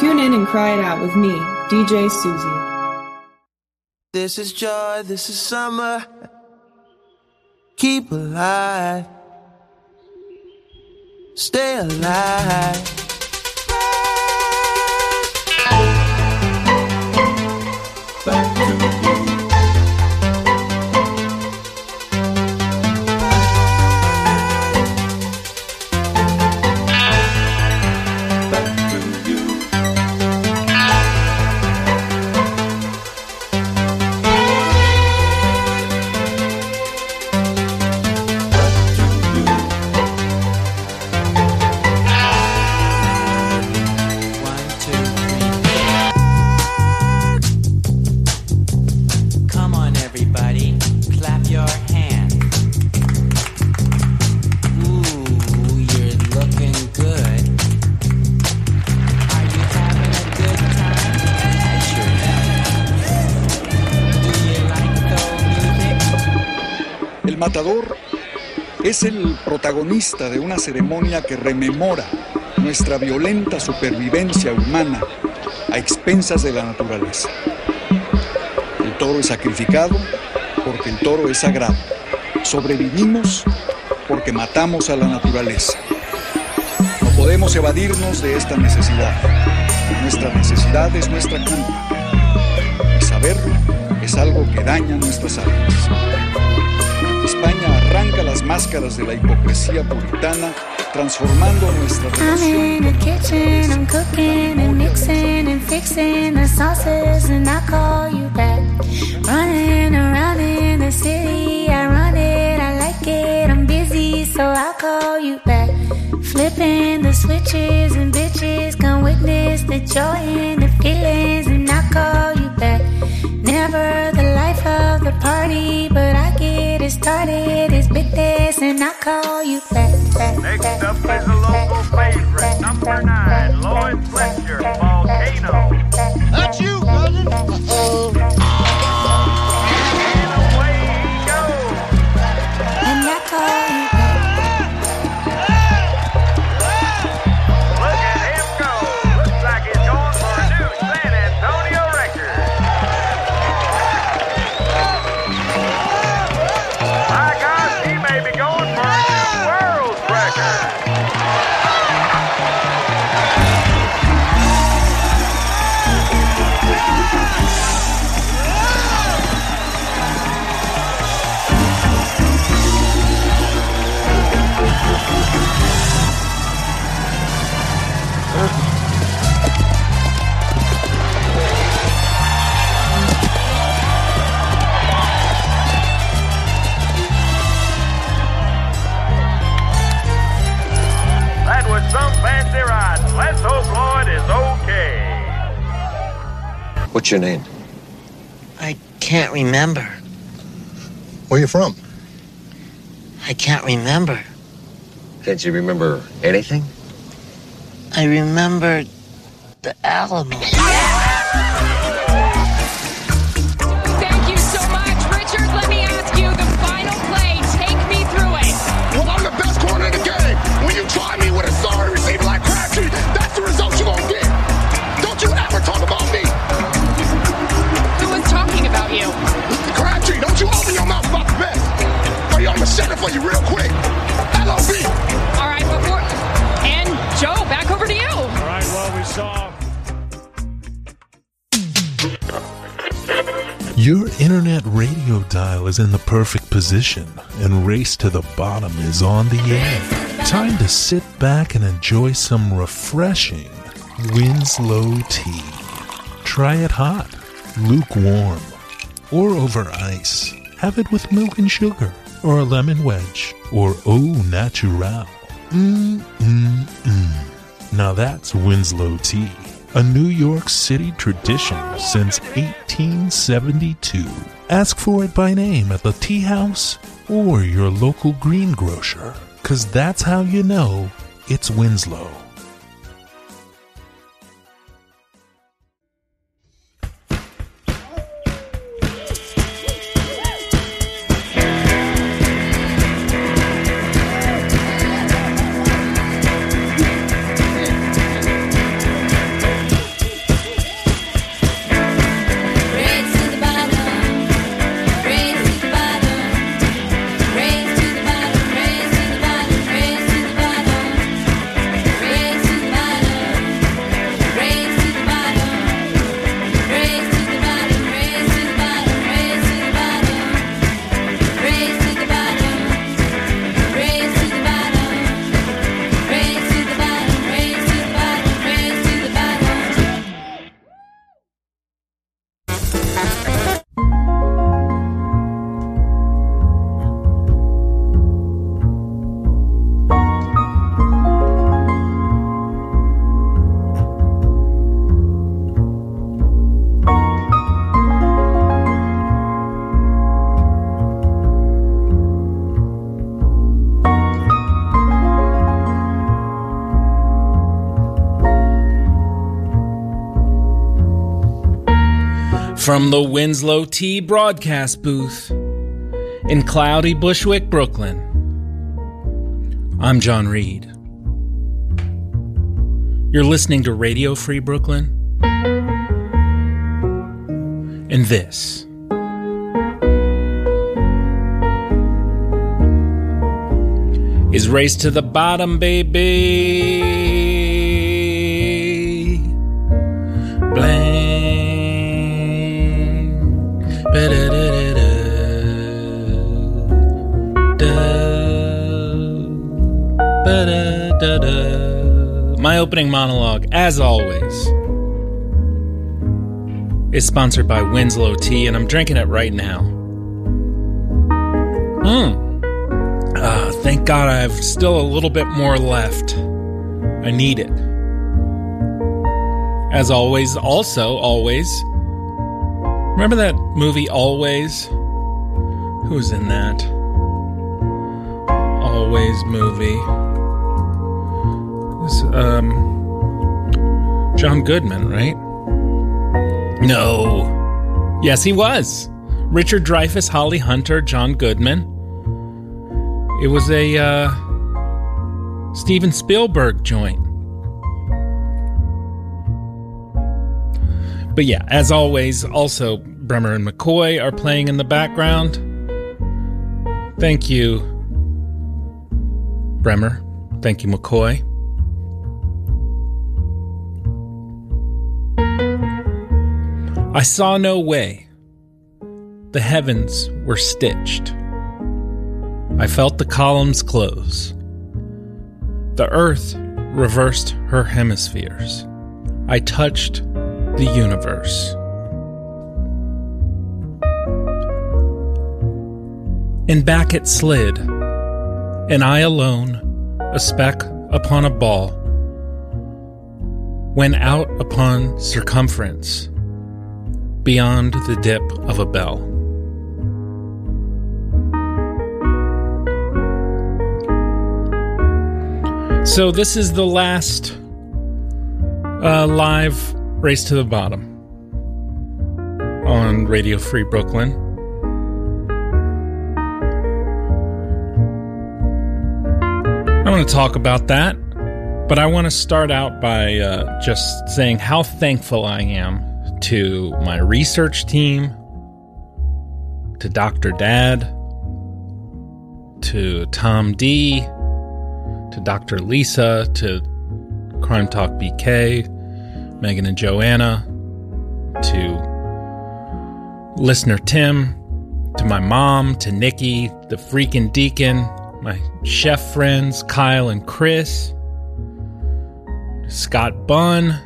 Tune in and cry it out with me, DJ Susie. This is joy, this is summer. Keep alive. Stay alive. Es el protagonista de una ceremonia que rememora nuestra violenta supervivencia humana a expensas de la naturaleza. El toro es sacrificado porque el toro es sagrado. Sobrevivimos porque matamos a la naturaleza. No podemos evadirnos de esta necesidad. Nuestra necesidad es nuestra culpa. Y saberlo es algo que daña nuestras almas. España arranca las máscaras de la hipocresía puritana, transformando nuestra I'm relación Is a local favorite, number nine, Lloyd Fletcher, What's your name? I can't remember. Where are you from? I can't remember. Can't you remember anything? I remember the Alamo. Internet radio dial is in the perfect position, and Race to the Bottom is on the air. Time to sit back and enjoy some refreshing Winslow tea. Try it hot, lukewarm, or over ice. Have it with milk and sugar, or a lemon wedge, or au natural. Mmm, mmm, mmm. Now that's Winslow tea, a New York City tradition since 1872. Ask for it by name at the tea house or your local greengrocer, because that's how you know it's Winslow. From the Winslow Tea broadcast booth in cloudy Bushwick, Brooklyn, I'm John Reed. You're listening to Radio Free Brooklyn, and this is Race to the Bottom, baby. Opening monologue, as always, is sponsored by Winslow Tea, and I'm drinking it right now. Hmm. Ah, thank God I have still a little bit more left. I need it. As always, also, always. Remember that movie Always? Who was in that? Always movie. Um, John Goodman, right? No. Yes, he was. Richard Dreyfuss, Holly Hunter, John Goodman. It was a uh, Steven Spielberg joint. But yeah, as always, also Bremer and McCoy are playing in the background. Thank you, Bremer. Thank you, McCoy. I saw no way. The heavens were stitched. I felt the columns close. The earth reversed her hemispheres. I touched the universe. And back it slid, and I alone, a speck upon a ball, went out upon circumference beyond the dip of a bell. So this is the last uh, live race to the bottom on Radio Free Brooklyn. I want to talk about that, but I want to start out by uh, just saying how thankful I am to my research team, to Dr. Dad, to Tom D, to Dr. Lisa, to Crime Talk BK, Megan and Joanna, to listener Tim, to my mom, to Nikki, the freaking deacon, my chef friends, Kyle and Chris, Scott Bunn,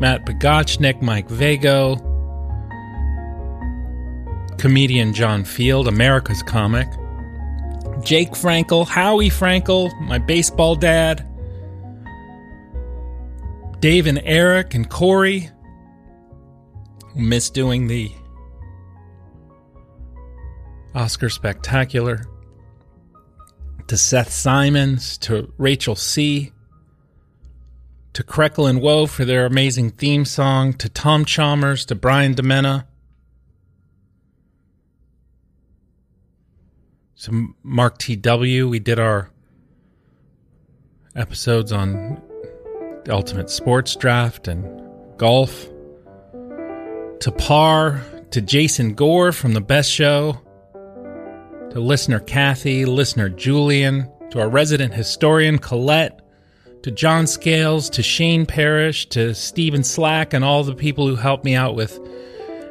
Matt Pagachnik, Mike Vago, comedian John Field, America's comic, Jake Frankel, Howie Frankel, my baseball dad, Dave and Eric and Corey. Miss doing the Oscar Spectacular. To Seth Simons, to Rachel C., to Krekel and Woe for their amazing theme song, to Tom Chalmers, to Brian Demena, to Mark TW. We did our episodes on the Ultimate Sports Draft and golf. To Par, to Jason Gore from The Best Show, to listener Kathy, listener Julian, to our resident historian Colette, to John Scales, to Shane Parrish, to Stephen Slack, and all the people who helped me out with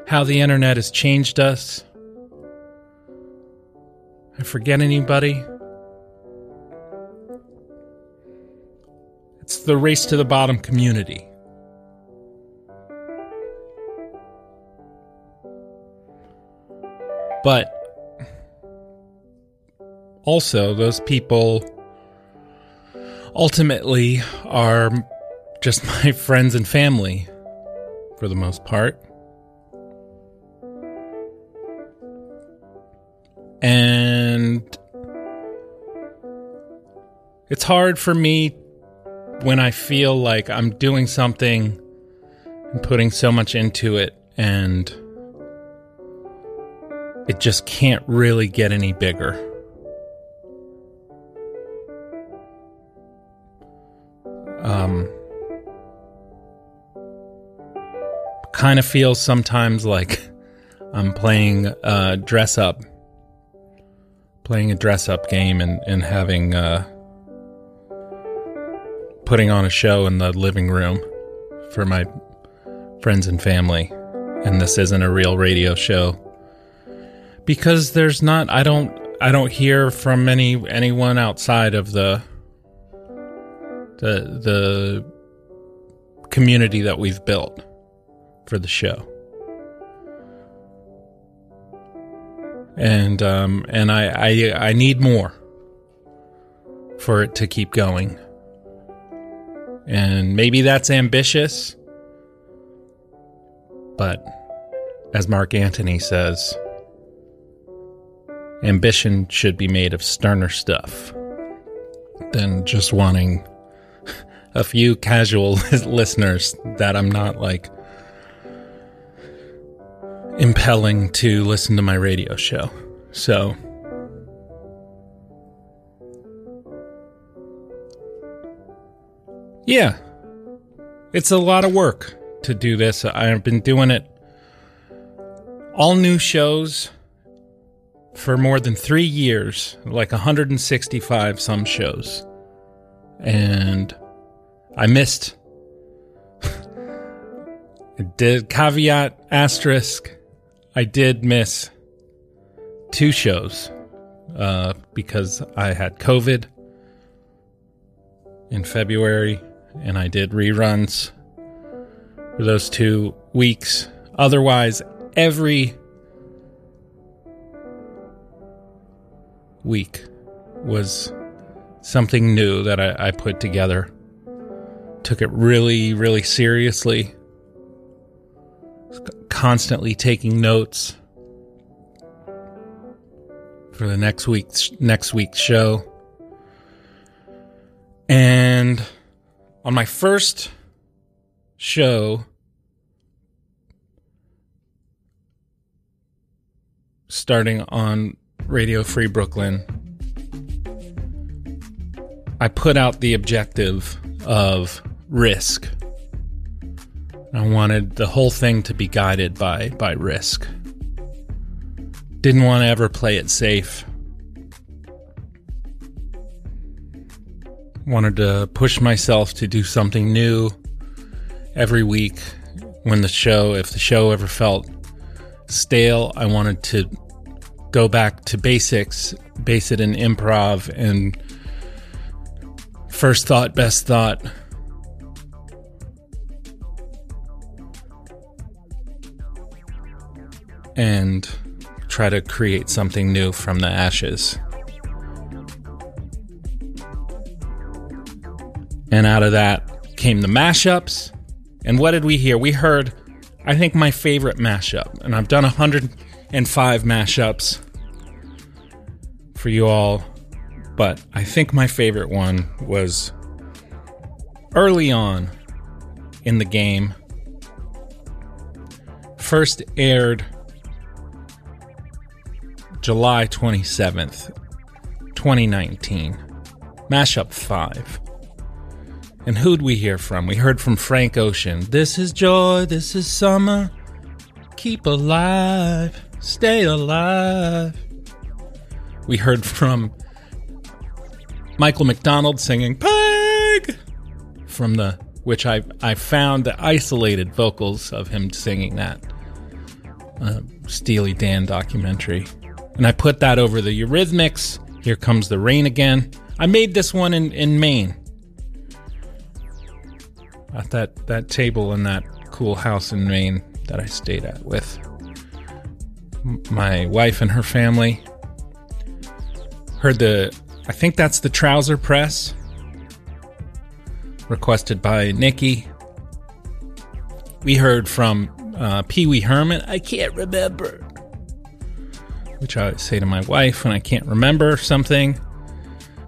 how the internet has changed us. I forget anybody? It's the race to the bottom community. But also, those people ultimately are just my friends and family for the most part. And it's hard for me when I feel like I'm doing something and putting so much into it, and it just can't really get any bigger. Um, kind of feels sometimes like I'm playing uh, dress up, playing a dress up game, and and having uh, putting on a show in the living room for my friends and family, and this isn't a real radio show because there's not. I don't. I don't hear from any anyone outside of the the the community that we've built for the show. And um and I I I need more for it to keep going. And maybe that's ambitious, but as Mark Antony says, ambition should be made of sterner stuff than just wanting a few casual listeners that I'm not like impelling to listen to my radio show. So Yeah. It's a lot of work to do this. I've been doing it all new shows for more than 3 years, like 165 some shows. And I missed. I did caveat asterisk. I did miss two shows uh, because I had COVID in February, and I did reruns for those two weeks. Otherwise, every week was something new that I, I put together took it really, really seriously. Constantly taking notes for the next week's next week's show. And on my first show starting on Radio Free Brooklyn I put out the objective of risk. I wanted the whole thing to be guided by by risk. Didn't want to ever play it safe. Wanted to push myself to do something new every week when the show if the show ever felt stale, I wanted to go back to basics, base it in improv and first thought, best thought. And try to create something new from the ashes. And out of that came the mashups. And what did we hear? We heard, I think, my favorite mashup. And I've done 105 mashups for you all. But I think my favorite one was early on in the game. First aired July 27th, 2019. Mashup 5. And who'd we hear from? We heard from Frank Ocean. This is joy, this is summer. Keep alive, stay alive. We heard from Michael McDonald singing Peg from the which I I found the isolated vocals of him singing that uh, Steely Dan documentary, and I put that over the Eurythmics. Here comes the rain again. I made this one in in Maine at that that table in that cool house in Maine that I stayed at with my wife and her family. Heard the I think that's the trouser press requested by Nikki. We heard from uh, Pee Wee Herman. I can't remember. Which I say to my wife when I can't remember something.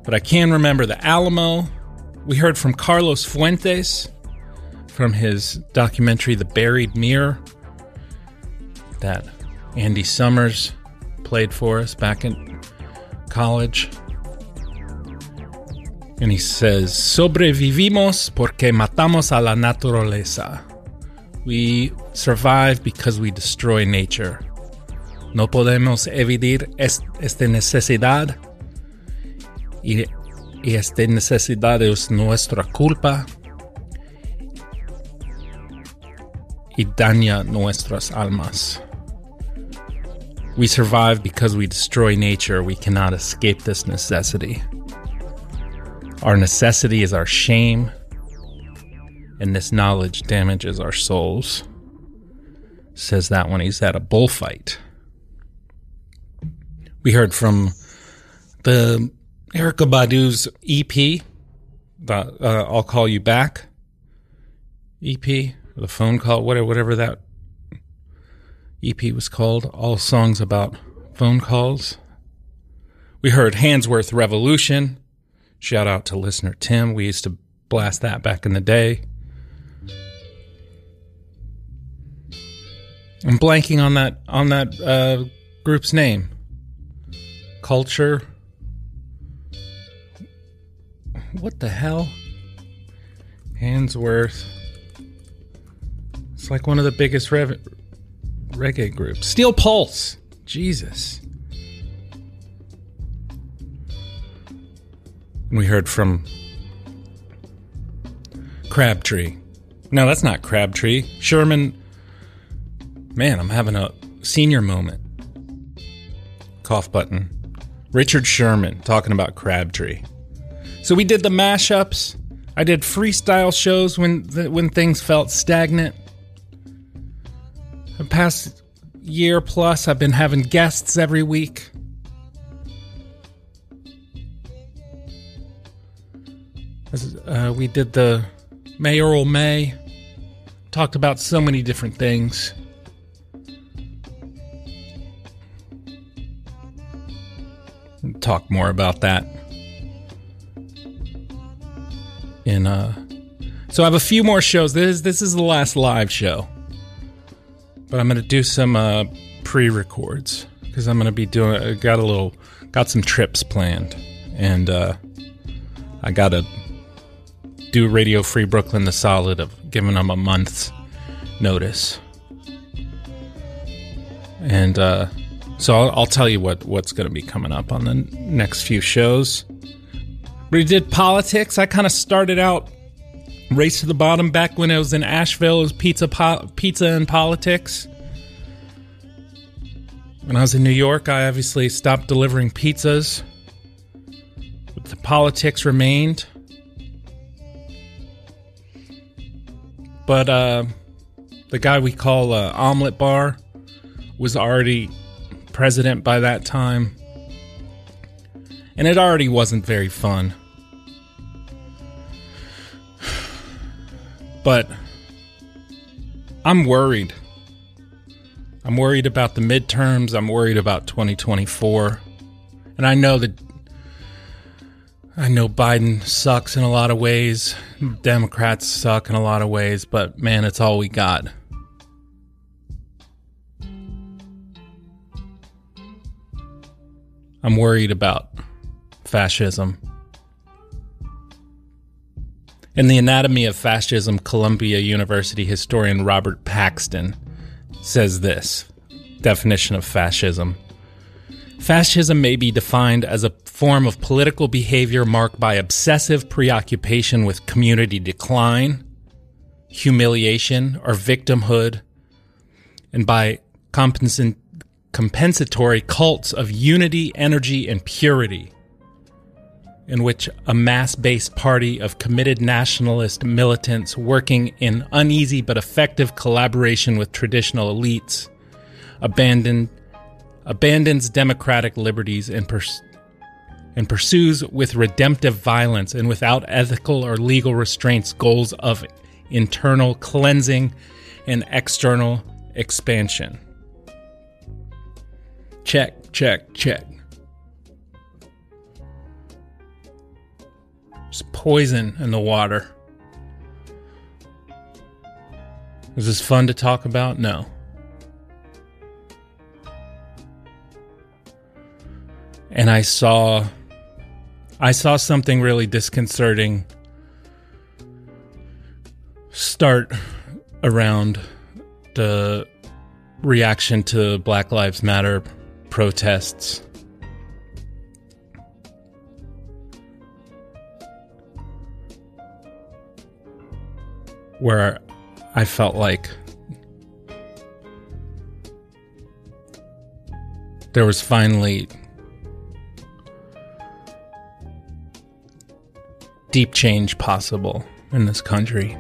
But I can remember the Alamo. We heard from Carlos Fuentes from his documentary The Buried Mirror that Andy Summers played for us back in college. And he says, Sobrevivimos porque matamos a la naturaleza. We survive because we destroy nature. No podemos evitar es- esta necesidad. Y, y esta necesidad es nuestra culpa. Y daña nuestras almas. We survive because we destroy nature. We cannot escape this necessity. Our necessity is our shame, and this knowledge damages our souls. Says that when he's at a bullfight. We heard from the Erykah Badu's EP, the uh, I'll Call You Back EP, the phone call, whatever, whatever that EP was called. All songs about phone calls. We heard Handsworth Revolution. Shout out to listener Tim. We used to blast that back in the day. I'm blanking on that on that uh, group's name. Culture. What the hell? Handsworth. It's like one of the biggest rev- reggae groups. Steel Pulse. Jesus. We heard from Crabtree. No, that's not Crabtree. Sherman. Man, I'm having a senior moment. Cough button. Richard Sherman talking about Crabtree. So we did the mashups. I did freestyle shows when when things felt stagnant. The past year plus, I've been having guests every week. Uh, we did the mayoral May. Talked about so many different things. Talk more about that. In uh, so I have a few more shows. This is this is the last live show, but I'm gonna do some uh, pre-records because I'm gonna be doing. I got a little, got some trips planned, and uh, I gotta do Radio Free Brooklyn the solid of giving them a month's notice. And uh, so I'll, I'll tell you what, what's going to be coming up on the next few shows. We did politics. I kind of started out race to the bottom back when I was in Asheville. It was pizza, po- pizza and politics. When I was in New York, I obviously stopped delivering pizzas. But the politics remained. But uh, the guy we call uh, Omelet Bar was already president by that time. And it already wasn't very fun. But I'm worried. I'm worried about the midterms. I'm worried about 2024. And I know that I know Biden sucks in a lot of ways. Democrats suck in a lot of ways, but man, it's all we got. I'm worried about fascism. In The Anatomy of Fascism, Columbia University historian Robert Paxton says this definition of fascism. Fascism may be defined as a form of political behavior marked by obsessive preoccupation with community decline, humiliation, or victimhood, and by compensa- compensatory cults of unity, energy, and purity, in which a mass based party of committed nationalist militants working in uneasy but effective collaboration with traditional elites abandoned abandons democratic liberties and, pers- and pursues with redemptive violence and without ethical or legal restraints goals of internal cleansing and external expansion. Check, check, check. There's poison in the water. Is this fun to talk about? No. And I saw I saw something really disconcerting start around the reaction to Black Lives Matter protests. Where I felt like there was finally deep change possible in this country.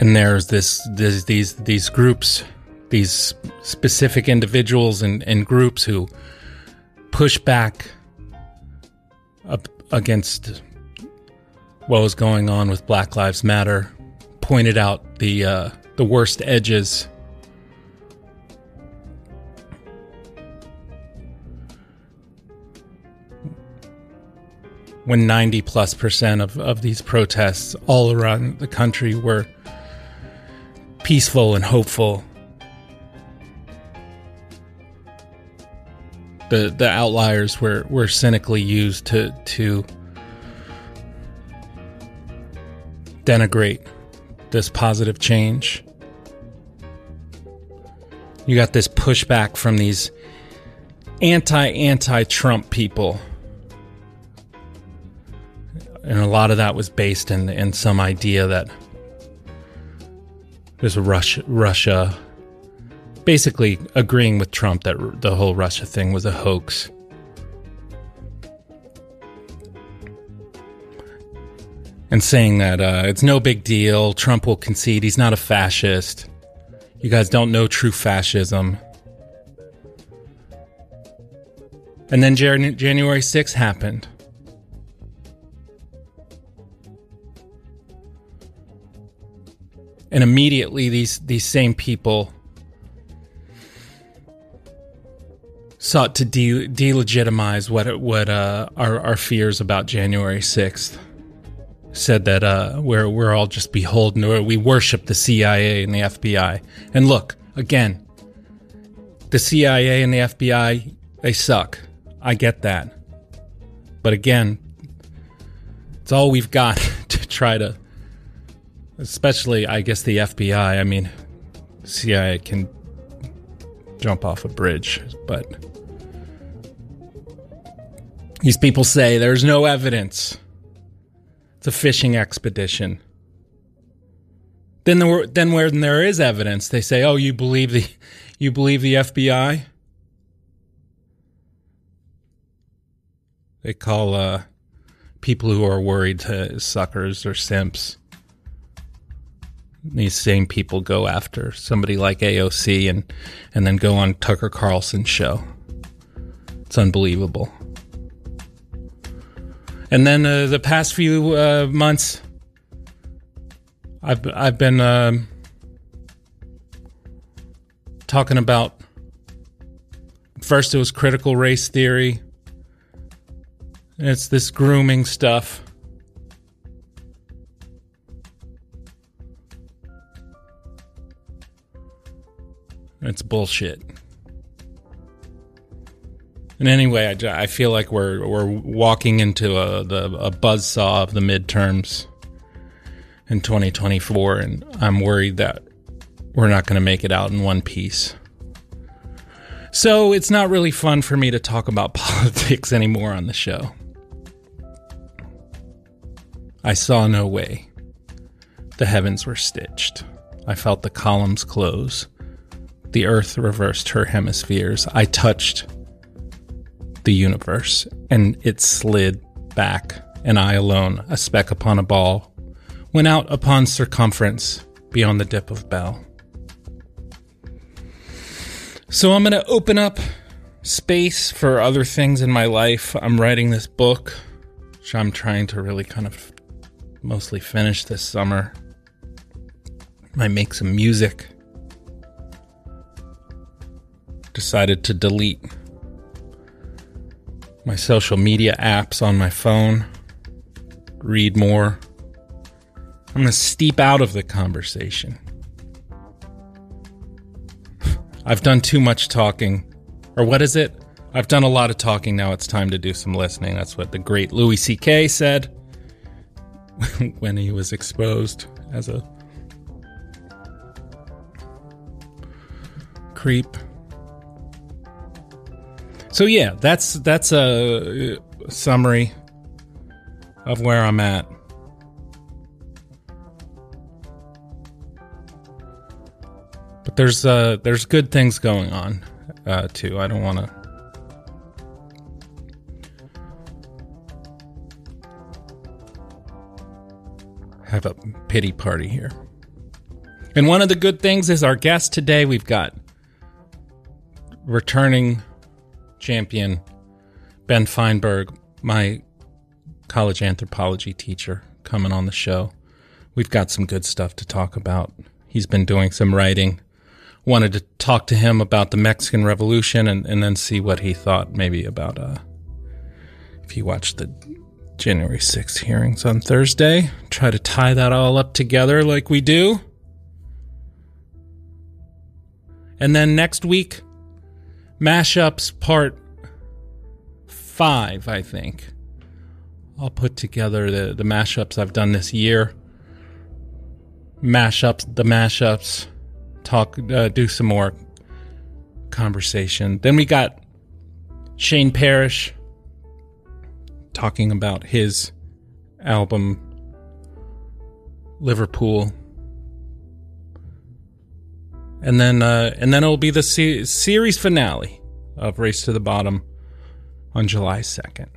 And there's this, this these these groups, these specific individuals and, and groups who push back up against what was going on with Black Lives Matter, pointed out the uh, the worst edges. When 90 plus percent of, of these protests all around the country were peaceful and hopeful. The the outliers were, were cynically used to to denigrate this positive change. You got this pushback from these anti anti Trump people. And a lot of that was based in, in some idea that there's Russia, Russia basically agreeing with Trump that the whole Russia thing was a hoax. and saying that uh, it's no big deal. Trump will concede. He's not a fascist. You guys don't know true fascism. And then Jan- January 6th happened. And immediately these these same people sought to de- delegitimize what what uh, our our fears about January 6th said that uh, we're we're all just beholden or we worship the CIA and the FBI. And look, again, the CIA and the FBI they suck. I get that. But again, it's all we've got to try to especially I guess the FBI. I mean, CIA can jump off a bridge, but these people say there's no evidence. It's a fishing expedition. Then there, then when there is evidence, they say, "Oh, you believe the, you believe the FBI." They call uh, people who are worried to suckers or simps. These same people go after somebody like AOC and and then go on Tucker Carlson's show. It's unbelievable. And then uh, the past few uh, months, I've I've been um talking about. First, it was critical race theory. It's this grooming stuff. It's bullshit. And anyway, I, I feel like we're we're walking into a the a buzzsaw of the midterms in 2024, and I'm worried that we're not going to make it out in one piece. So it's not really fun for me to talk about politics anymore on the show. I saw no way. The heavens were stitched. I felt the columns close. The earth reversed her hemispheres. I touched the universe, and it slid back, and I alone, a speck upon a ball, went out upon circumference beyond the dip of bell. So I'm going to open up space for other things in my life. I'm writing this book, which I'm trying to really kind of mostly finish this summer. Might make some music. Decided to delete my social media apps on my phone, read more, I'm going to steep out of the conversation. I've done too much talking. Or what is it? I've done a lot of talking. Now it's time to do some listening. That's what the great Louis C.K. said when he was exposed as a creep. So yeah, that's that's a summary of where I'm at. But there's uh there's good things going on uh too. I don't want to have a pity party here. And one of the good things is our guest today. We've got returning champion Ben Feinberg, my college anthropology teacher, coming on the show. We've got some good stuff to talk about. He's been doing some writing. Wanted to talk to him about the Mexican Revolution and, and then see what he thought maybe about uh, if he watched the January 6th hearings on Thursday. Try to tie that all up together like we do. And then next week, mashups part five, I think. I'll put together the, the mashups I've done this year. Mashups, the mashups, talk, uh, do some more conversation. Then we got Shane Parrish talking about his album Liverpool. And then uh, and then it'll be the se- series finale of Race to the Bottom on July 2nd.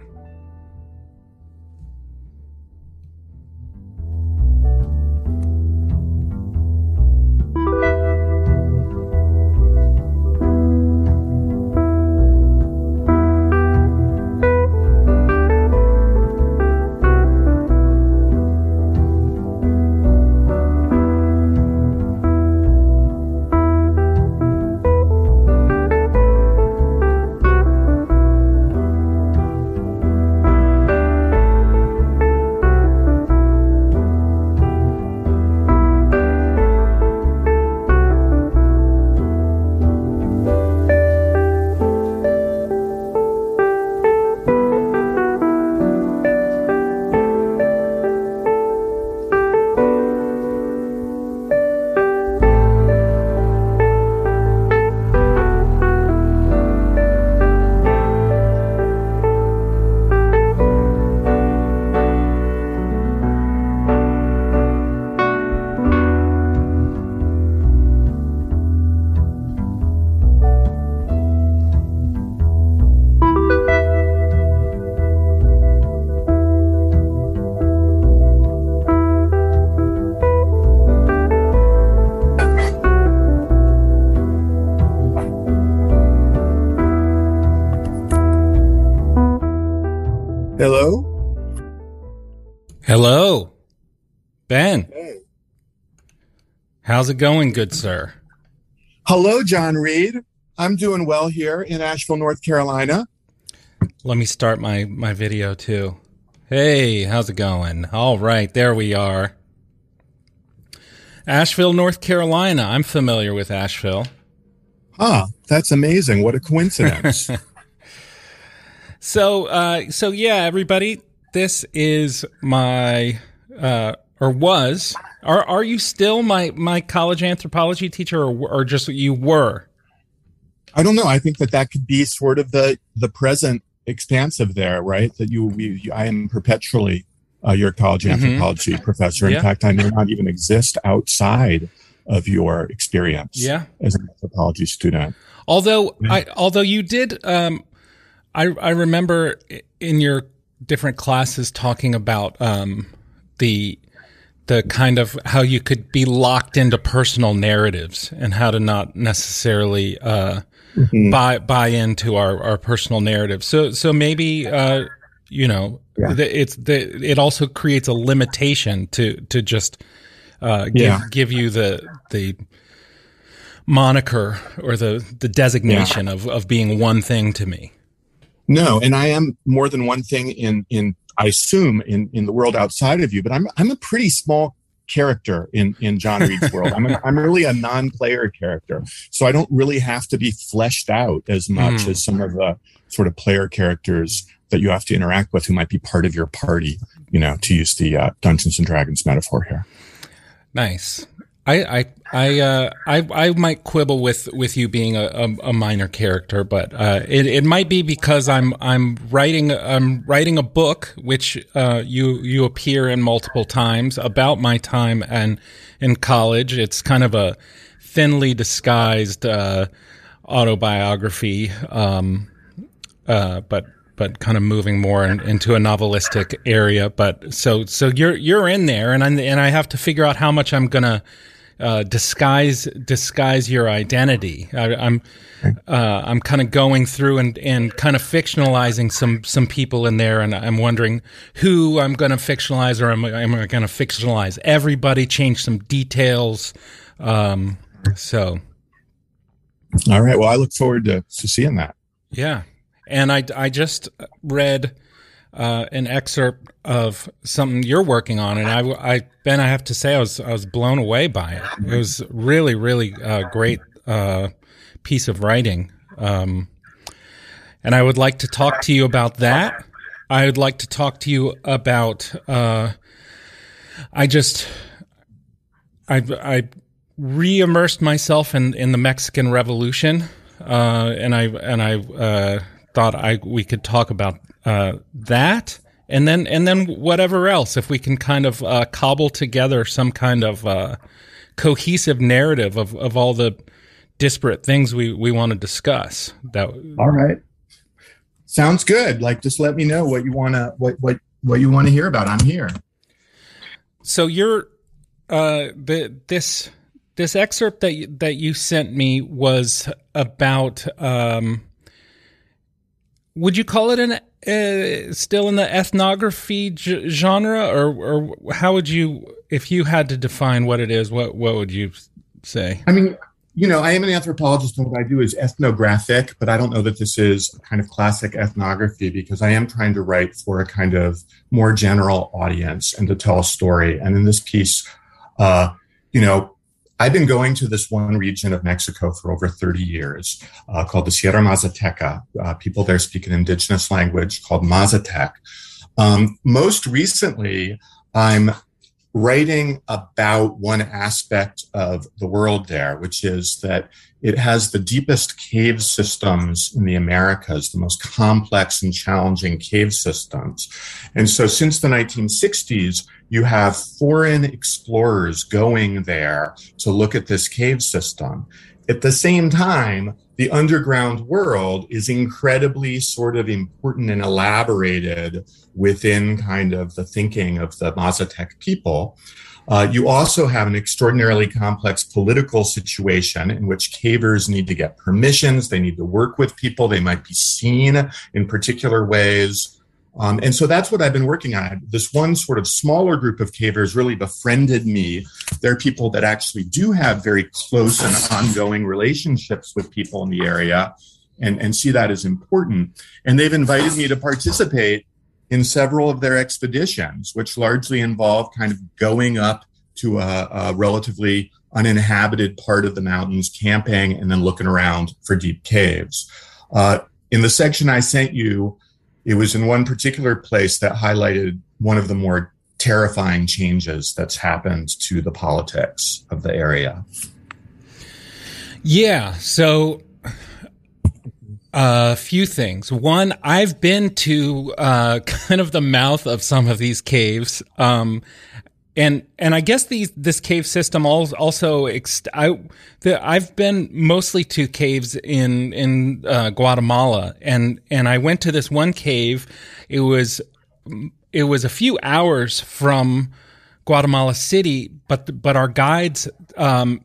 Hello, Ben. Hey. How's it going, good sir? Hello, John Reed. I'm doing well here in Asheville, North Carolina. Let me start my my video too. Hey, how's it going? All right, there we are. Asheville, North Carolina. I'm familiar with Asheville. Ah, that's amazing. What a coincidence. So, uh, so yeah, everybody, this is my, uh, or was, are, are you still my, my college anthropology teacher or, or just what you were? I don't know. I think that that could be sort of the the present expansive there, right? That you, you, you I am perpetually uh, your college Mhm. anthropology professor. In Yeah. fact, I may not even exist outside of your experience Yeah. as an anthropology student. Although I, although you did, um, I I remember in your different classes talking about um the the kind of how you could be locked into personal narratives and how to not necessarily uh Mhm. buy buy into our our personal narrative. So so maybe uh you know Yeah. the, it's the it also creates a limitation to to just uh give Yeah. give you the the moniker or the the designation of of being one thing to me. No, and I am more than one thing in in I assume in in the world outside of you, but I'm I'm a pretty small character in in John Reed's world. I'm a, I'm really a non-player character, so I don't really have to be fleshed out as much Hmm. as some of the sort of player characters that you have to interact with who might be part of your party. You know, to use the uh, Dungeons and Dragons metaphor here. Nice. I I I uh, I I might quibble with with you being a, a, a minor character, but uh, it it might be because I'm I'm writing I'm writing a book which uh, you you appear in multiple times about my time and in college. It's kind of a thinly disguised uh, autobiography, um, uh, but but kind of moving more in, into a novelistic area. But so so you're you're in there, and I and I have to figure out how much I'm gonna uh, disguise disguise your identity. I, I'm uh, I'm kind of going through and, and kind of fictionalizing some some people in there, and I'm wondering who I'm going to fictionalize, or am I, am I going to fictionalize everybody? Change some details. Um, so All right. Well, I look forward to, to seeing that. yeah, and I I just read uh, an excerpt of something you're working on, and I I Ben I have to say I was I was blown away by it. It was really really uh, great uh, piece of writing, um, and I would like to talk to you about that. I would like to talk to you about. Uh, I just I I re-immersed myself in, in the Mexican Revolution, uh, and I and I uh, thought I we could talk about uh, that, and then and then whatever else, if we can kind of uh, cobble together some kind of uh, cohesive narrative of, of all the disparate things we, we want to discuss. That All right. Sounds good. Like, just let me know what you want to what what what you want to hear about. I'm here. So you're uh the this this excerpt that you, that you sent me was about um would you call it an uh, still in the ethnography g- genre or or how would you if you had to define what it is what what would you say I mean, you know, I am an anthropologist, and what I do is ethnographic, but I don't know that this is kind of classic ethnography because I am trying to write for a kind of more general audience and to tell a story. And in this piece, uh, you know, I've been going to this one region of Mexico for over 30 years uh, called the Sierra Mazateca. Uh, people there speak an indigenous language called Mazatec. Um, most recently, I'm writing about one aspect of the world there, which is that it has the deepest cave systems in the Americas, the most complex and challenging cave systems. And so since the 1960s, you have foreign explorers going there to look at this cave system. At the same time, the underground world is incredibly sort of important and elaborated within kind of the thinking of the Mazatec people. Uh, you also have an extraordinarily complex political situation in which cavers need to get permissions. They need to work with people. They might be seen in particular ways. Um, and so that's what I've been working on. This one sort of smaller group of cavers really befriended me. They're people that actually do have very close and ongoing relationships with people in the area and, and see that as important. And they've invited me to participate in several of their expeditions, which largely involve kind of going up to a, a relatively uninhabited part of the mountains, camping, and then looking around for deep caves. Uh, in the section I sent you, it was in one particular place that highlighted one of the more terrifying changes that's happened to the politics of the area. Yeah. So a few things. One, I've been to uh, kind of the mouth of some of these caves, um, and and I guess these this cave system also I the, I've been mostly to caves in in uh, Guatemala, and and I went to this one cave. It was it was a few hours from Guatemala City, but but our guides um,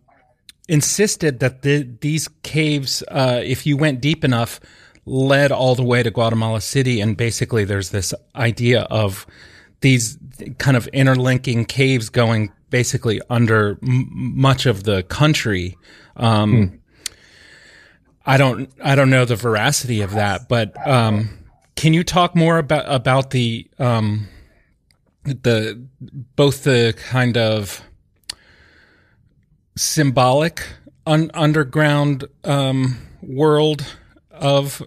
insisted that the, these caves, uh, if you went deep enough, led all the way to Guatemala City. And basically, there's this idea of these kind of interlinking caves going basically under m- much of the country. Um, I don't, I don't know the veracity of that, but um, can you talk more about about the um, the both the kind of symbolic un- underground um, world of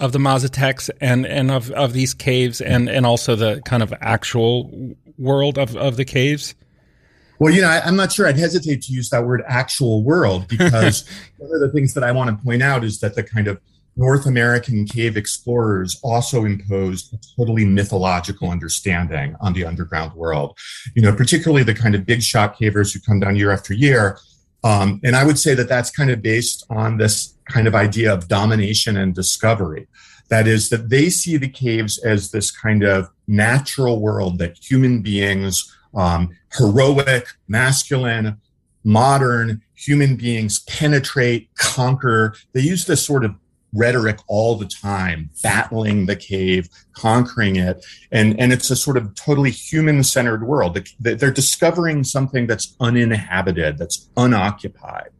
of the Mazatecs and and of, of these caves and and also the kind of actual world of, of the caves? Well, you know, I, I'm not sure. I'd hesitate to use that word actual world because one of the things that I want to point out is that the kind of North American cave explorers also imposed a totally mythological understanding on the underground world. You know, particularly the kind of big shot cavers who come down year after year. Um, and I would say that that's kind of based on this kind of idea of domination and discovery. That is, that they see the caves as this kind of natural world that human beings, um, heroic, masculine, modern human beings penetrate, conquer. They use this sort of rhetoric all the time, battling the cave, conquering it. And, and it's a sort of totally human centered world. They're discovering something that's uninhabited, that's unoccupied.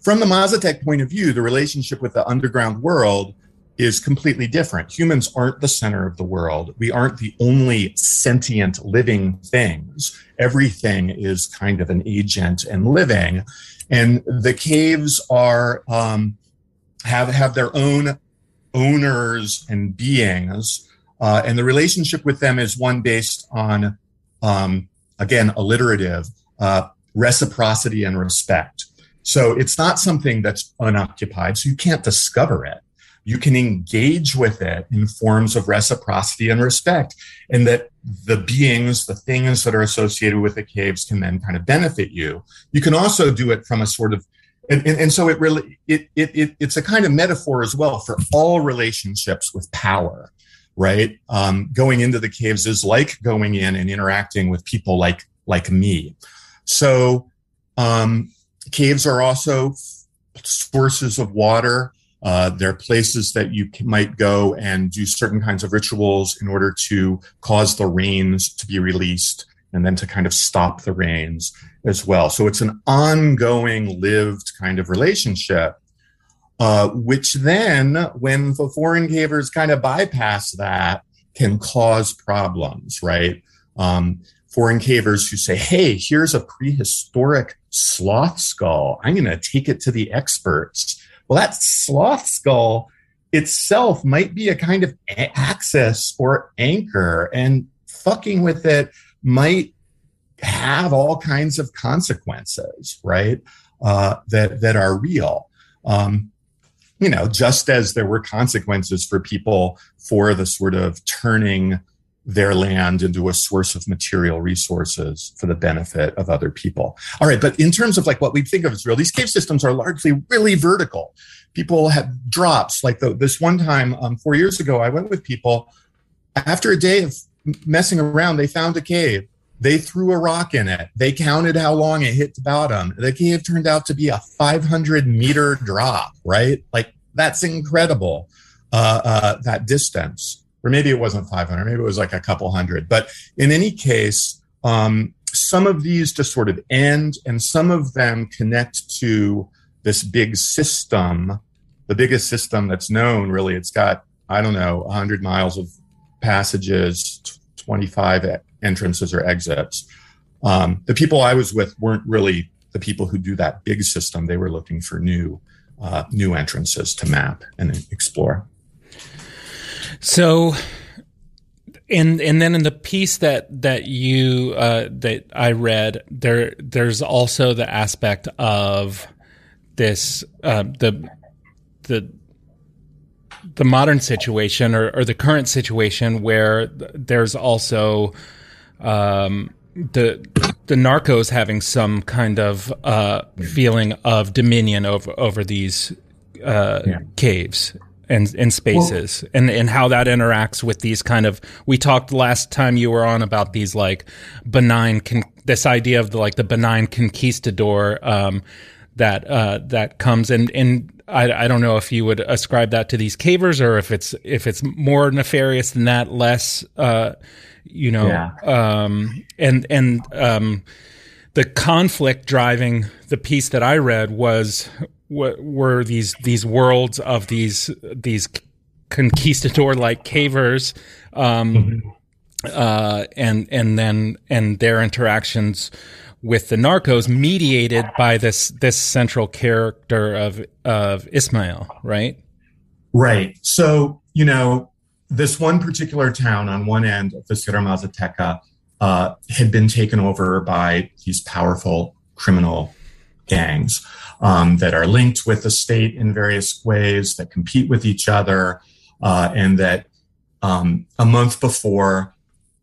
From the Mazatec point of view, the relationship with the underground world is completely different. Humans aren't the center of the world. We aren't the only sentient living things. Everything is kind of an agent and living. And the caves are, um, have have their own owners and beings, uh, and the relationship with them is one based on, um, again, alliterative uh, reciprocity and respect. So it's not something that's unoccupied, so you can't discover it. You can engage with it in forms of reciprocity and respect, and that the beings, the things that are associated with the caves can then kind of benefit you. You can also do it from a sort of and, and, and, so it really it, it, it it's a kind of metaphor as well for all relationships with power right? Um, going into the caves is like going in and interacting with people like like me. So um, caves are also sources of water. Uh, they're places that you can, might go and do certain kinds of rituals in order to cause the rains to be released and then to kind of stop the rains as well. So it's an ongoing, lived kind of relationship, uh, which then, when the foreign cavers kind of bypass that, can cause problems, right? Um, foreign cavers who say, hey, here's a prehistoric sloth skull. I'm going to take it to the experts. Well, that sloth skull itself might be a kind of access or anchor, and fucking with it might have all kinds of consequences, right? Uh, that that are real. Um, you know, just as there were consequences for people for the sort of turning their land into a source of material resources for the benefit of other people. All right, but in terms of like what we think of as real, these cave systems are largely really vertical. People have drops. Like the, this one time um, four years ago, I went with people. After a day of messing around, they found a cave they threw a rock in it. They counted how long it hit the bottom. The cave turned out to be a 500 meter drop, right? Like that's incredible. Uh, uh, that distance, or maybe it wasn't 500, maybe it was like a couple hundred. But in any case, um, some of these just sort of end, and some of them connect to this big system, the biggest system that's known. Really, it's got I don't know 100 miles of passages, 25 entrances or exits. Um, the people I was with weren't really the people who do that big system. They were looking for new uh, new entrances to map and explore. So, and and then in the piece that that you uh, that I read, there there's also the aspect of this uh, the the the modern situation or, or the current situation where there's also um, the the narcos having some kind of uh, feeling of dominion over over these uh, yeah. caves and and spaces well, and and how that interacts with these kind of we talked last time you were on about these like benign con- this idea of the like the benign conquistador um, that uh, that comes and and I, I don't know if you would ascribe that to these cavers or if it's if it's more nefarious than that less uh, you know yeah. um, and and um, the conflict driving the piece that I read was were these these worlds of these these conquistador like cavers um, mm-hmm. uh, and and then and their interactions with the narcos mediated by this this central character of of Ismail, right? Right. So, you know, this one particular town on one end of the Sierra Mazateca uh, had been taken over by these powerful criminal gangs um, that are linked with the state in various ways, that compete with each other, uh, and that um, a month before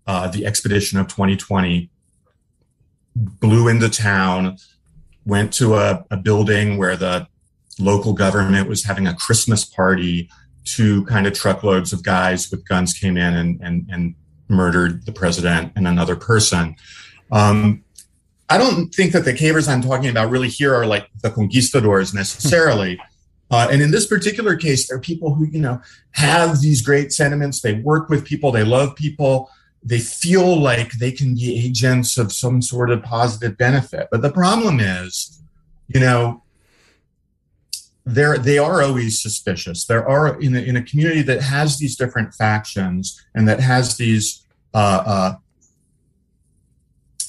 uh, the expedition of 2020 blew into town, went to a, a building where the local government was having a Christmas party. Two kind of truckloads of guys with guns came in and, and, and murdered the president and another person. Um, I don't think that the cavers I'm talking about really here are like the conquistadors necessarily. Uh, and in this particular case, they're people who, you know, have these great sentiments. They work with people. They love people. They feel like they can be agents of some sort of positive benefit. But the problem is, you know, they're, they are always suspicious. There are in a, in a community that has these different factions and that has these uh, uh,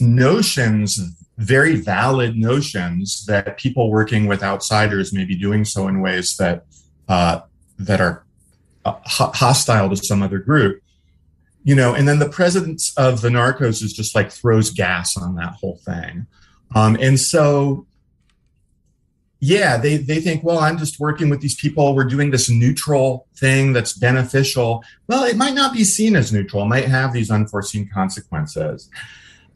notions, very valid notions that people working with outsiders may be doing so in ways that uh, that are uh, hostile to some other group. You know, and then the presence of the narcos is just like throws gas on that whole thing. Um, and so, yeah, they, they think, well, I'm just working with these people. We're doing this neutral thing that's beneficial. Well, it might not be seen as neutral. It might have these unforeseen consequences.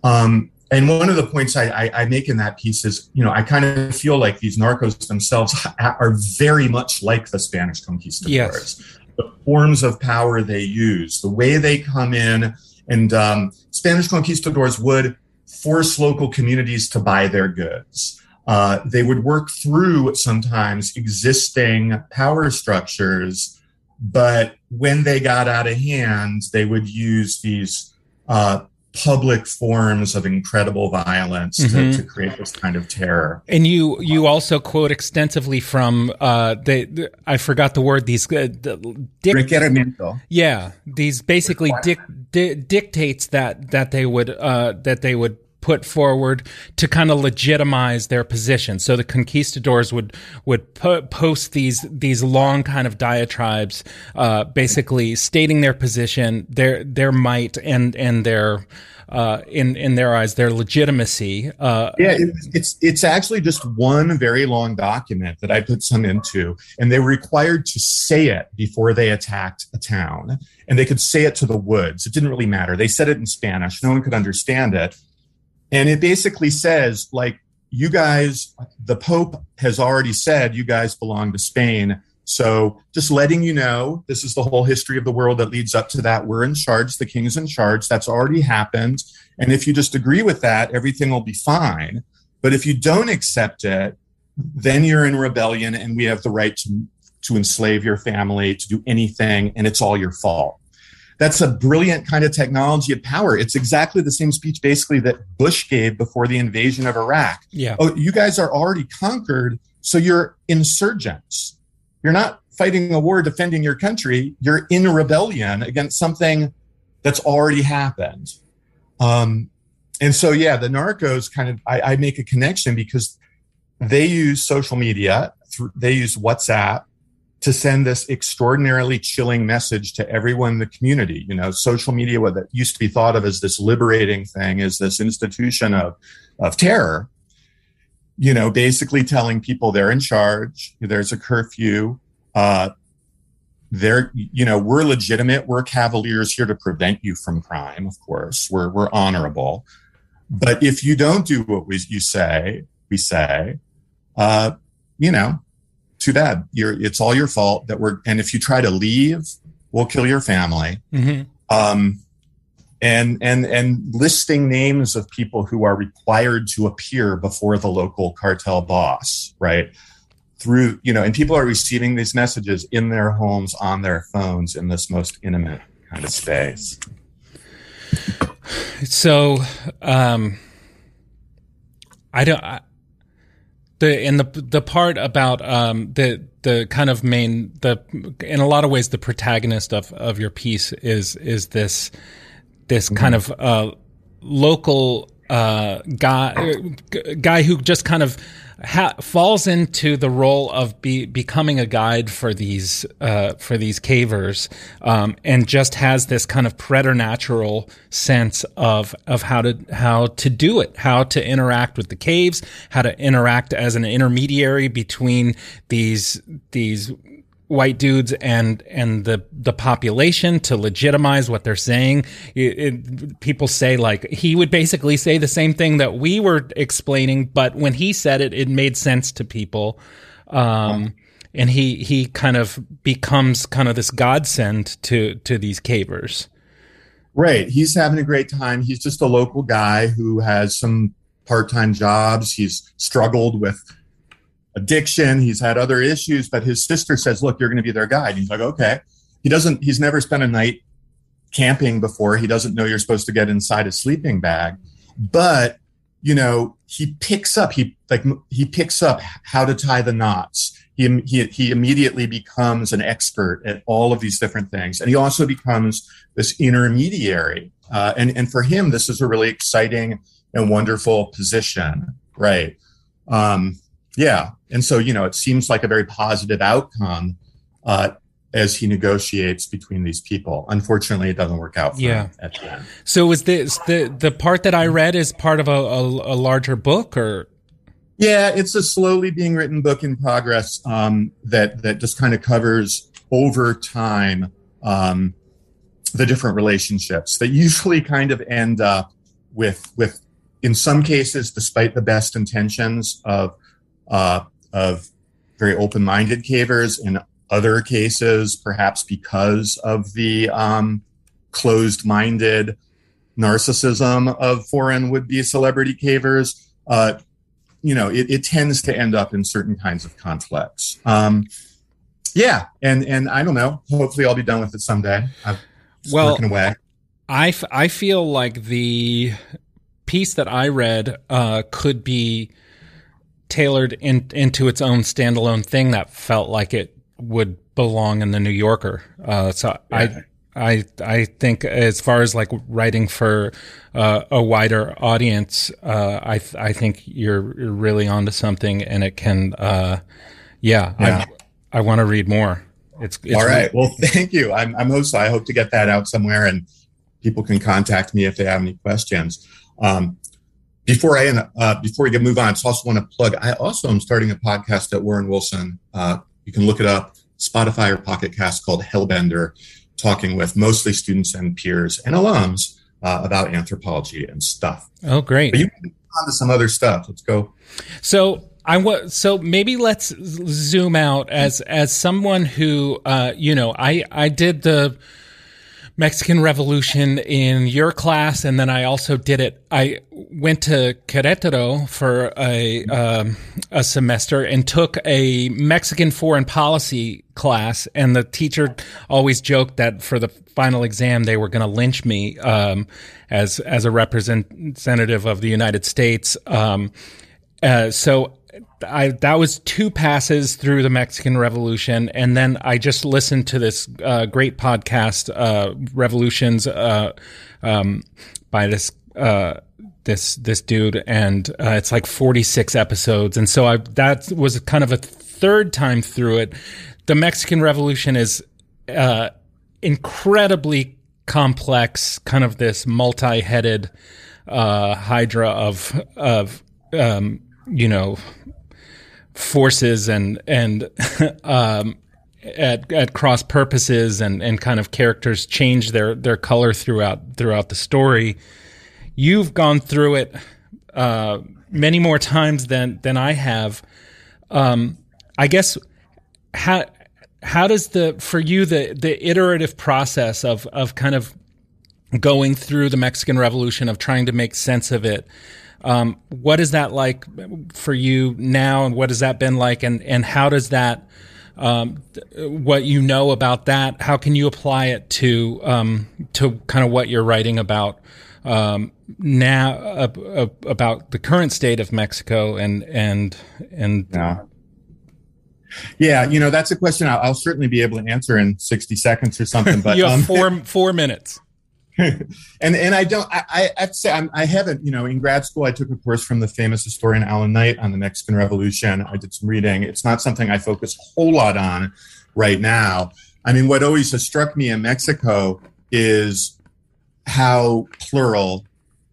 Um, and one of the points I, I, I, make in that piece is, you know, I kind of feel like these narcos themselves are very much like the Spanish conquistadors. Yes. The forms of power they use, the way they come in, and um, Spanish conquistadors would force local communities to buy their goods. Uh, they would work through sometimes existing power structures, but when they got out of hand, they would use these uh, public forms of incredible violence Mhm. to, to create this kind of terror. And you you also quote extensively from uh the, the I forgot the word these uh, the- dic- Requerimiento. yeah these basically dic- di- dictates that that they would uh that they would put forward to kind of legitimize their position so the conquistadors would would po- post these these long kind of diatribes uh basically stating their position their their might and and their uh in in their eyes their legitimacy uh Yeah, it, it's it's actually just one very long document that I put some into, and they were required to say it before they attacked a town, and they could say it to the woods. It didn't really matter. They said it in Spanish. No one could understand it, and it basically says like, "You guys, the Pope has already said you guys belong to Spain." So, just letting you know, this is the whole history of the world that leads up to that. We're in charge. The king's in charge. That's already happened. And if you just agree with that, everything will be fine. But if you don't accept it, then you're in rebellion and we have the right to, to enslave your family, to do anything, and it's all your fault. That's a brilliant kind of technology of power. It's exactly the same speech basically that Bush gave before the invasion of Iraq. yeah Oh, you guys are already conquered, so you're insurgents. You're not fighting a war defending your country. You're in rebellion against something that's already happened. Um, and so, yeah, the narcos kind of, I, I make a connection because they use social media, through, they use WhatsApp to send this extraordinarily chilling message to everyone in the community. You know, social media, what that used to be thought of as this liberating thing, is this institution of, of terror you know, basically telling people they're in charge. There's a curfew. Uh, they're, you know, we're legitimate. We're cavaliers here to prevent you from crime. Of course, we're we're honorable. But if you don't do what we, you say, we say, uh, you know, too bad. You're, it's all your fault that we're. And if you try to leave, we'll kill your family. Mhm. Um, and and and listing names of people who are required to appear before the local cartel boss right through you know and people are receiving these messages in their homes on their phones in this most intimate kind of space So, um, I don't. I, the and the the part about um the the kind of main the in a lot of ways the protagonist of of your piece is is this this kind of uh, local uh, guy guy who just kind of ha- falls into the role of be- becoming a guide for these uh, for these cavers, um, and just has this kind of preternatural sense of of how to how to do it, how to interact with the caves, how to interact as an intermediary between these these white dudes and and the the population to legitimize what they're saying. It, it, people say like he would basically say the same thing that we were explaining, but when he said it, it made sense to people. Um, and he he kind of becomes kind of this godsend to to these cavers. Right. He's having a great time. He's just a local guy who has some part-time jobs. He's struggled with addiction. He's had other issues, but his sister says, "Look, you're going to be their guide." He's like, "Okay." He doesn't. He's never spent a night camping before. He doesn't know you're supposed to get inside a sleeping bag, but you know he picks up. He like he picks up how to tie the knots. He, he, he immediately becomes an expert at all of these different things. And he also becomes this intermediary. Uh, and, and for him, this is a really exciting and wonderful position. Right. Um, yeah. And so, you know, it seems like a very positive outcome uh, as he negotiates between these people. Unfortunately, it doesn't work out for Yeah. him at the end. So is this the the part that I read is part of a, a, a larger book or Yeah, it's a slowly being written book in progress um, that that just kind of covers over time um, the different relationships that usually kind of end up with with in some cases, despite the best intentions of uh, of very open minded cavers, in other cases, perhaps because of the um, closed minded narcissism of foreign would be celebrity cavers. Uh, you know, it, it tends to end up in certain kinds of conflicts. Um, yeah, and and I don't know. Hopefully, I'll be done with it someday. I'm Well, working away. I, f- I feel like the piece that I read uh, could be tailored in, into its own standalone thing that felt like it would belong in the New Yorker. Uh, so I I I think as far as like writing for uh, a wider audience, uh, I th- I think you're, you're really onto something, and it can uh, yeah, Yeah. I I want to read more. It's, it's All right. Well, thank you. I'm, I'm also, I hope to get that out somewhere and people can contact me if they have any questions. Um, before I, end- uh, before we get move on, I just also want to plug, I also am starting a podcast at Warren Wilson. Uh, you can look it up, Spotify or Pocket Cast called Hellbender, talking with mostly students and peers and alums uh, about anthropology and stuff. Oh, great. But you can move on to some other stuff. Let's go. So I was so maybe let's zoom out as as someone who uh, you know I I did the Mexican Revolution in your class, and then I also did it. I went to Querétaro for a um, a semester and took a Mexican foreign policy class, and the teacher always joked that for the final exam they were going to lynch me um, as as a representative of the United States. Um, uh, so I that was two passes through the Mexican Revolution, and then I just listened to this uh, great podcast, uh, Revolutions, uh, um, by this uh, this this dude, and uh, it's like forty six episodes, and so I that was kind of a third time through it. The Mexican Revolution is uh, incredibly complex, kind of this multi headed uh, hydra of of um, you know forces and and um, at at cross purposes and and kind of characters change their their color throughout throughout the story. You've gone through it uh, many more times than than I have. Um, I guess how how does the for you the the iterative process of of kind of going through the Mexican Revolution of trying to make sense of it. Um, what is that like for you now, and what has that been like, and and how does that um, th- what you know about that? How can you apply it to um, to kind of what you're writing about um, now uh, uh, about the current state of Mexico and and and Yeah. Yeah, you know that's a question I'll, I'll certainly be able to answer in sixty seconds or something. But you have um, four four minutes. and and I don't. I, I have to say I'm, I haven't. You know, in grad school, I took a course from the famous historian Alan Knight on the Mexican Revolution. I did some reading. It's not something I focus a whole lot on right now. I mean, what always has struck me in Mexico is how plural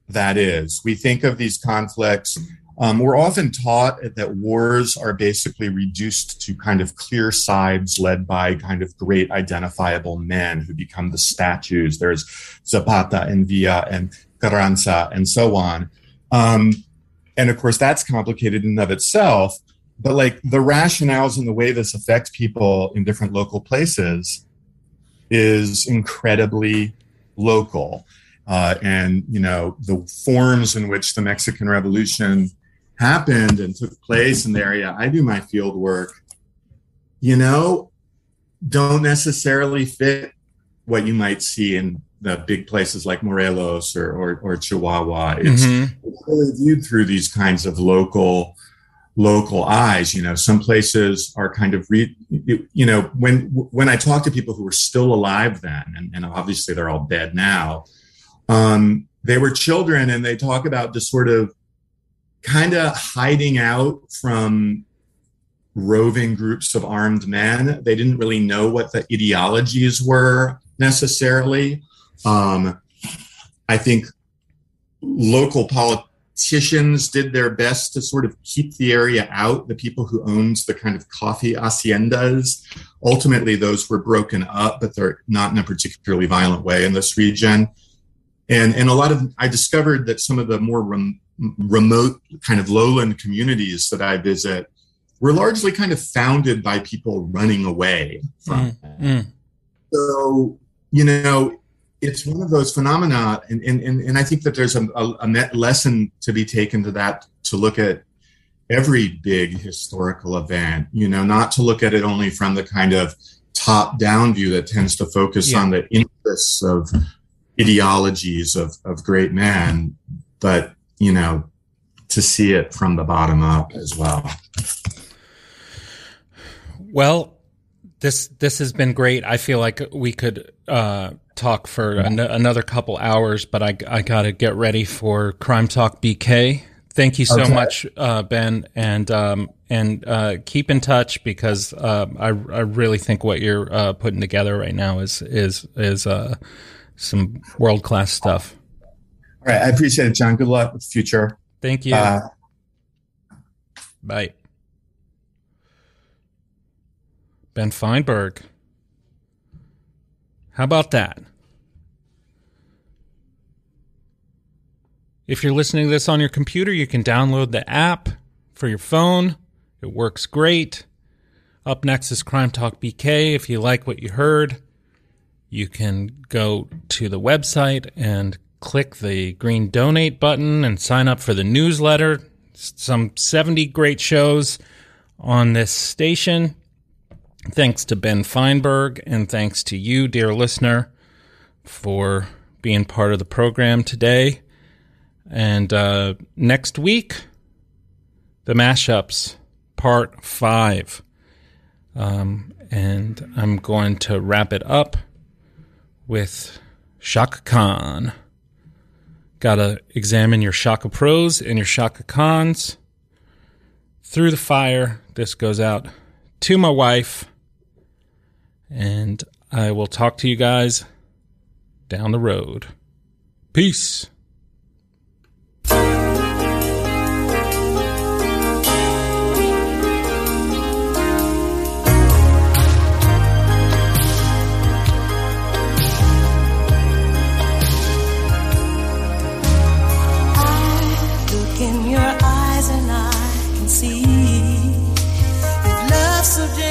that is. We think of these conflicts. Um, we're often taught that wars are basically reduced to kind of clear sides led by kind of great identifiable men who become the statues. There's Zapata and Villa and Carranza and so on. Um, and of course, that's complicated in of itself. But like the rationales and the way this affects people in different local places is incredibly local. Uh, and you know the forms in which the Mexican Revolution happened and took place in the area I do my field work, you know, don't necessarily fit what you might see in the big places like Morelos or or, or Chihuahua. It's, Mhm. it's really viewed through these kinds of local local eyes you know some places are kind of re, you know when when i talk to people who were still alive then and, and obviously they're all dead now um, they were children and they talk about just sort of kind of hiding out from roving groups of armed men. They didn't really know what the ideologies were necessarily. Um, i think local politicians did their best to sort of keep the area out the people who owned the kind of coffee haciendas. Ultimately those were broken up but they're not in a particularly violent way in this region. And and a lot of i discovered that some of the more rem, remote kind of lowland communities that i visit were largely kind of founded by people running away from Mm. so you know it's one of those phenomena and and, and, i think that there's a, a, a net lesson to be taken to that to look at every big historical event you know not to look at it only from the kind of top down view that tends to focus Yeah. on the interests of ideologies of, of great men but you know to see it from the bottom up as well Well, this this has been great. I feel like we could uh, talk for an- another couple hours, but I I got to get ready for Crime Talk BK. Thank you so Okay. much, uh, Ben, and um, and uh, keep in touch because uh, I I really think what you're uh, putting together right now is is is uh, some world class stuff. All right i appreciate it john good luck with the future Thank you. Uh, Bye. Ben Feinberg. How about that? If you're listening to this on your computer, you can download the app for your phone. It works great. Up next is Crime Talk BK. If you like what you heard, you can go to the website and click the green donate button and sign up for the newsletter. Some 70 great shows on this station. Thanks to Ben Feinberg and thanks to you, dear listener, for being part of the program today. And uh, next week, the mashups, part five. Um, and I'm going to wrap it up with Chaka Khan. Gotta examine your Chaka Pros and your Chaka cons. Through the fire, this goes out to my wife. And I will talk to you guys down the road. Peace. You've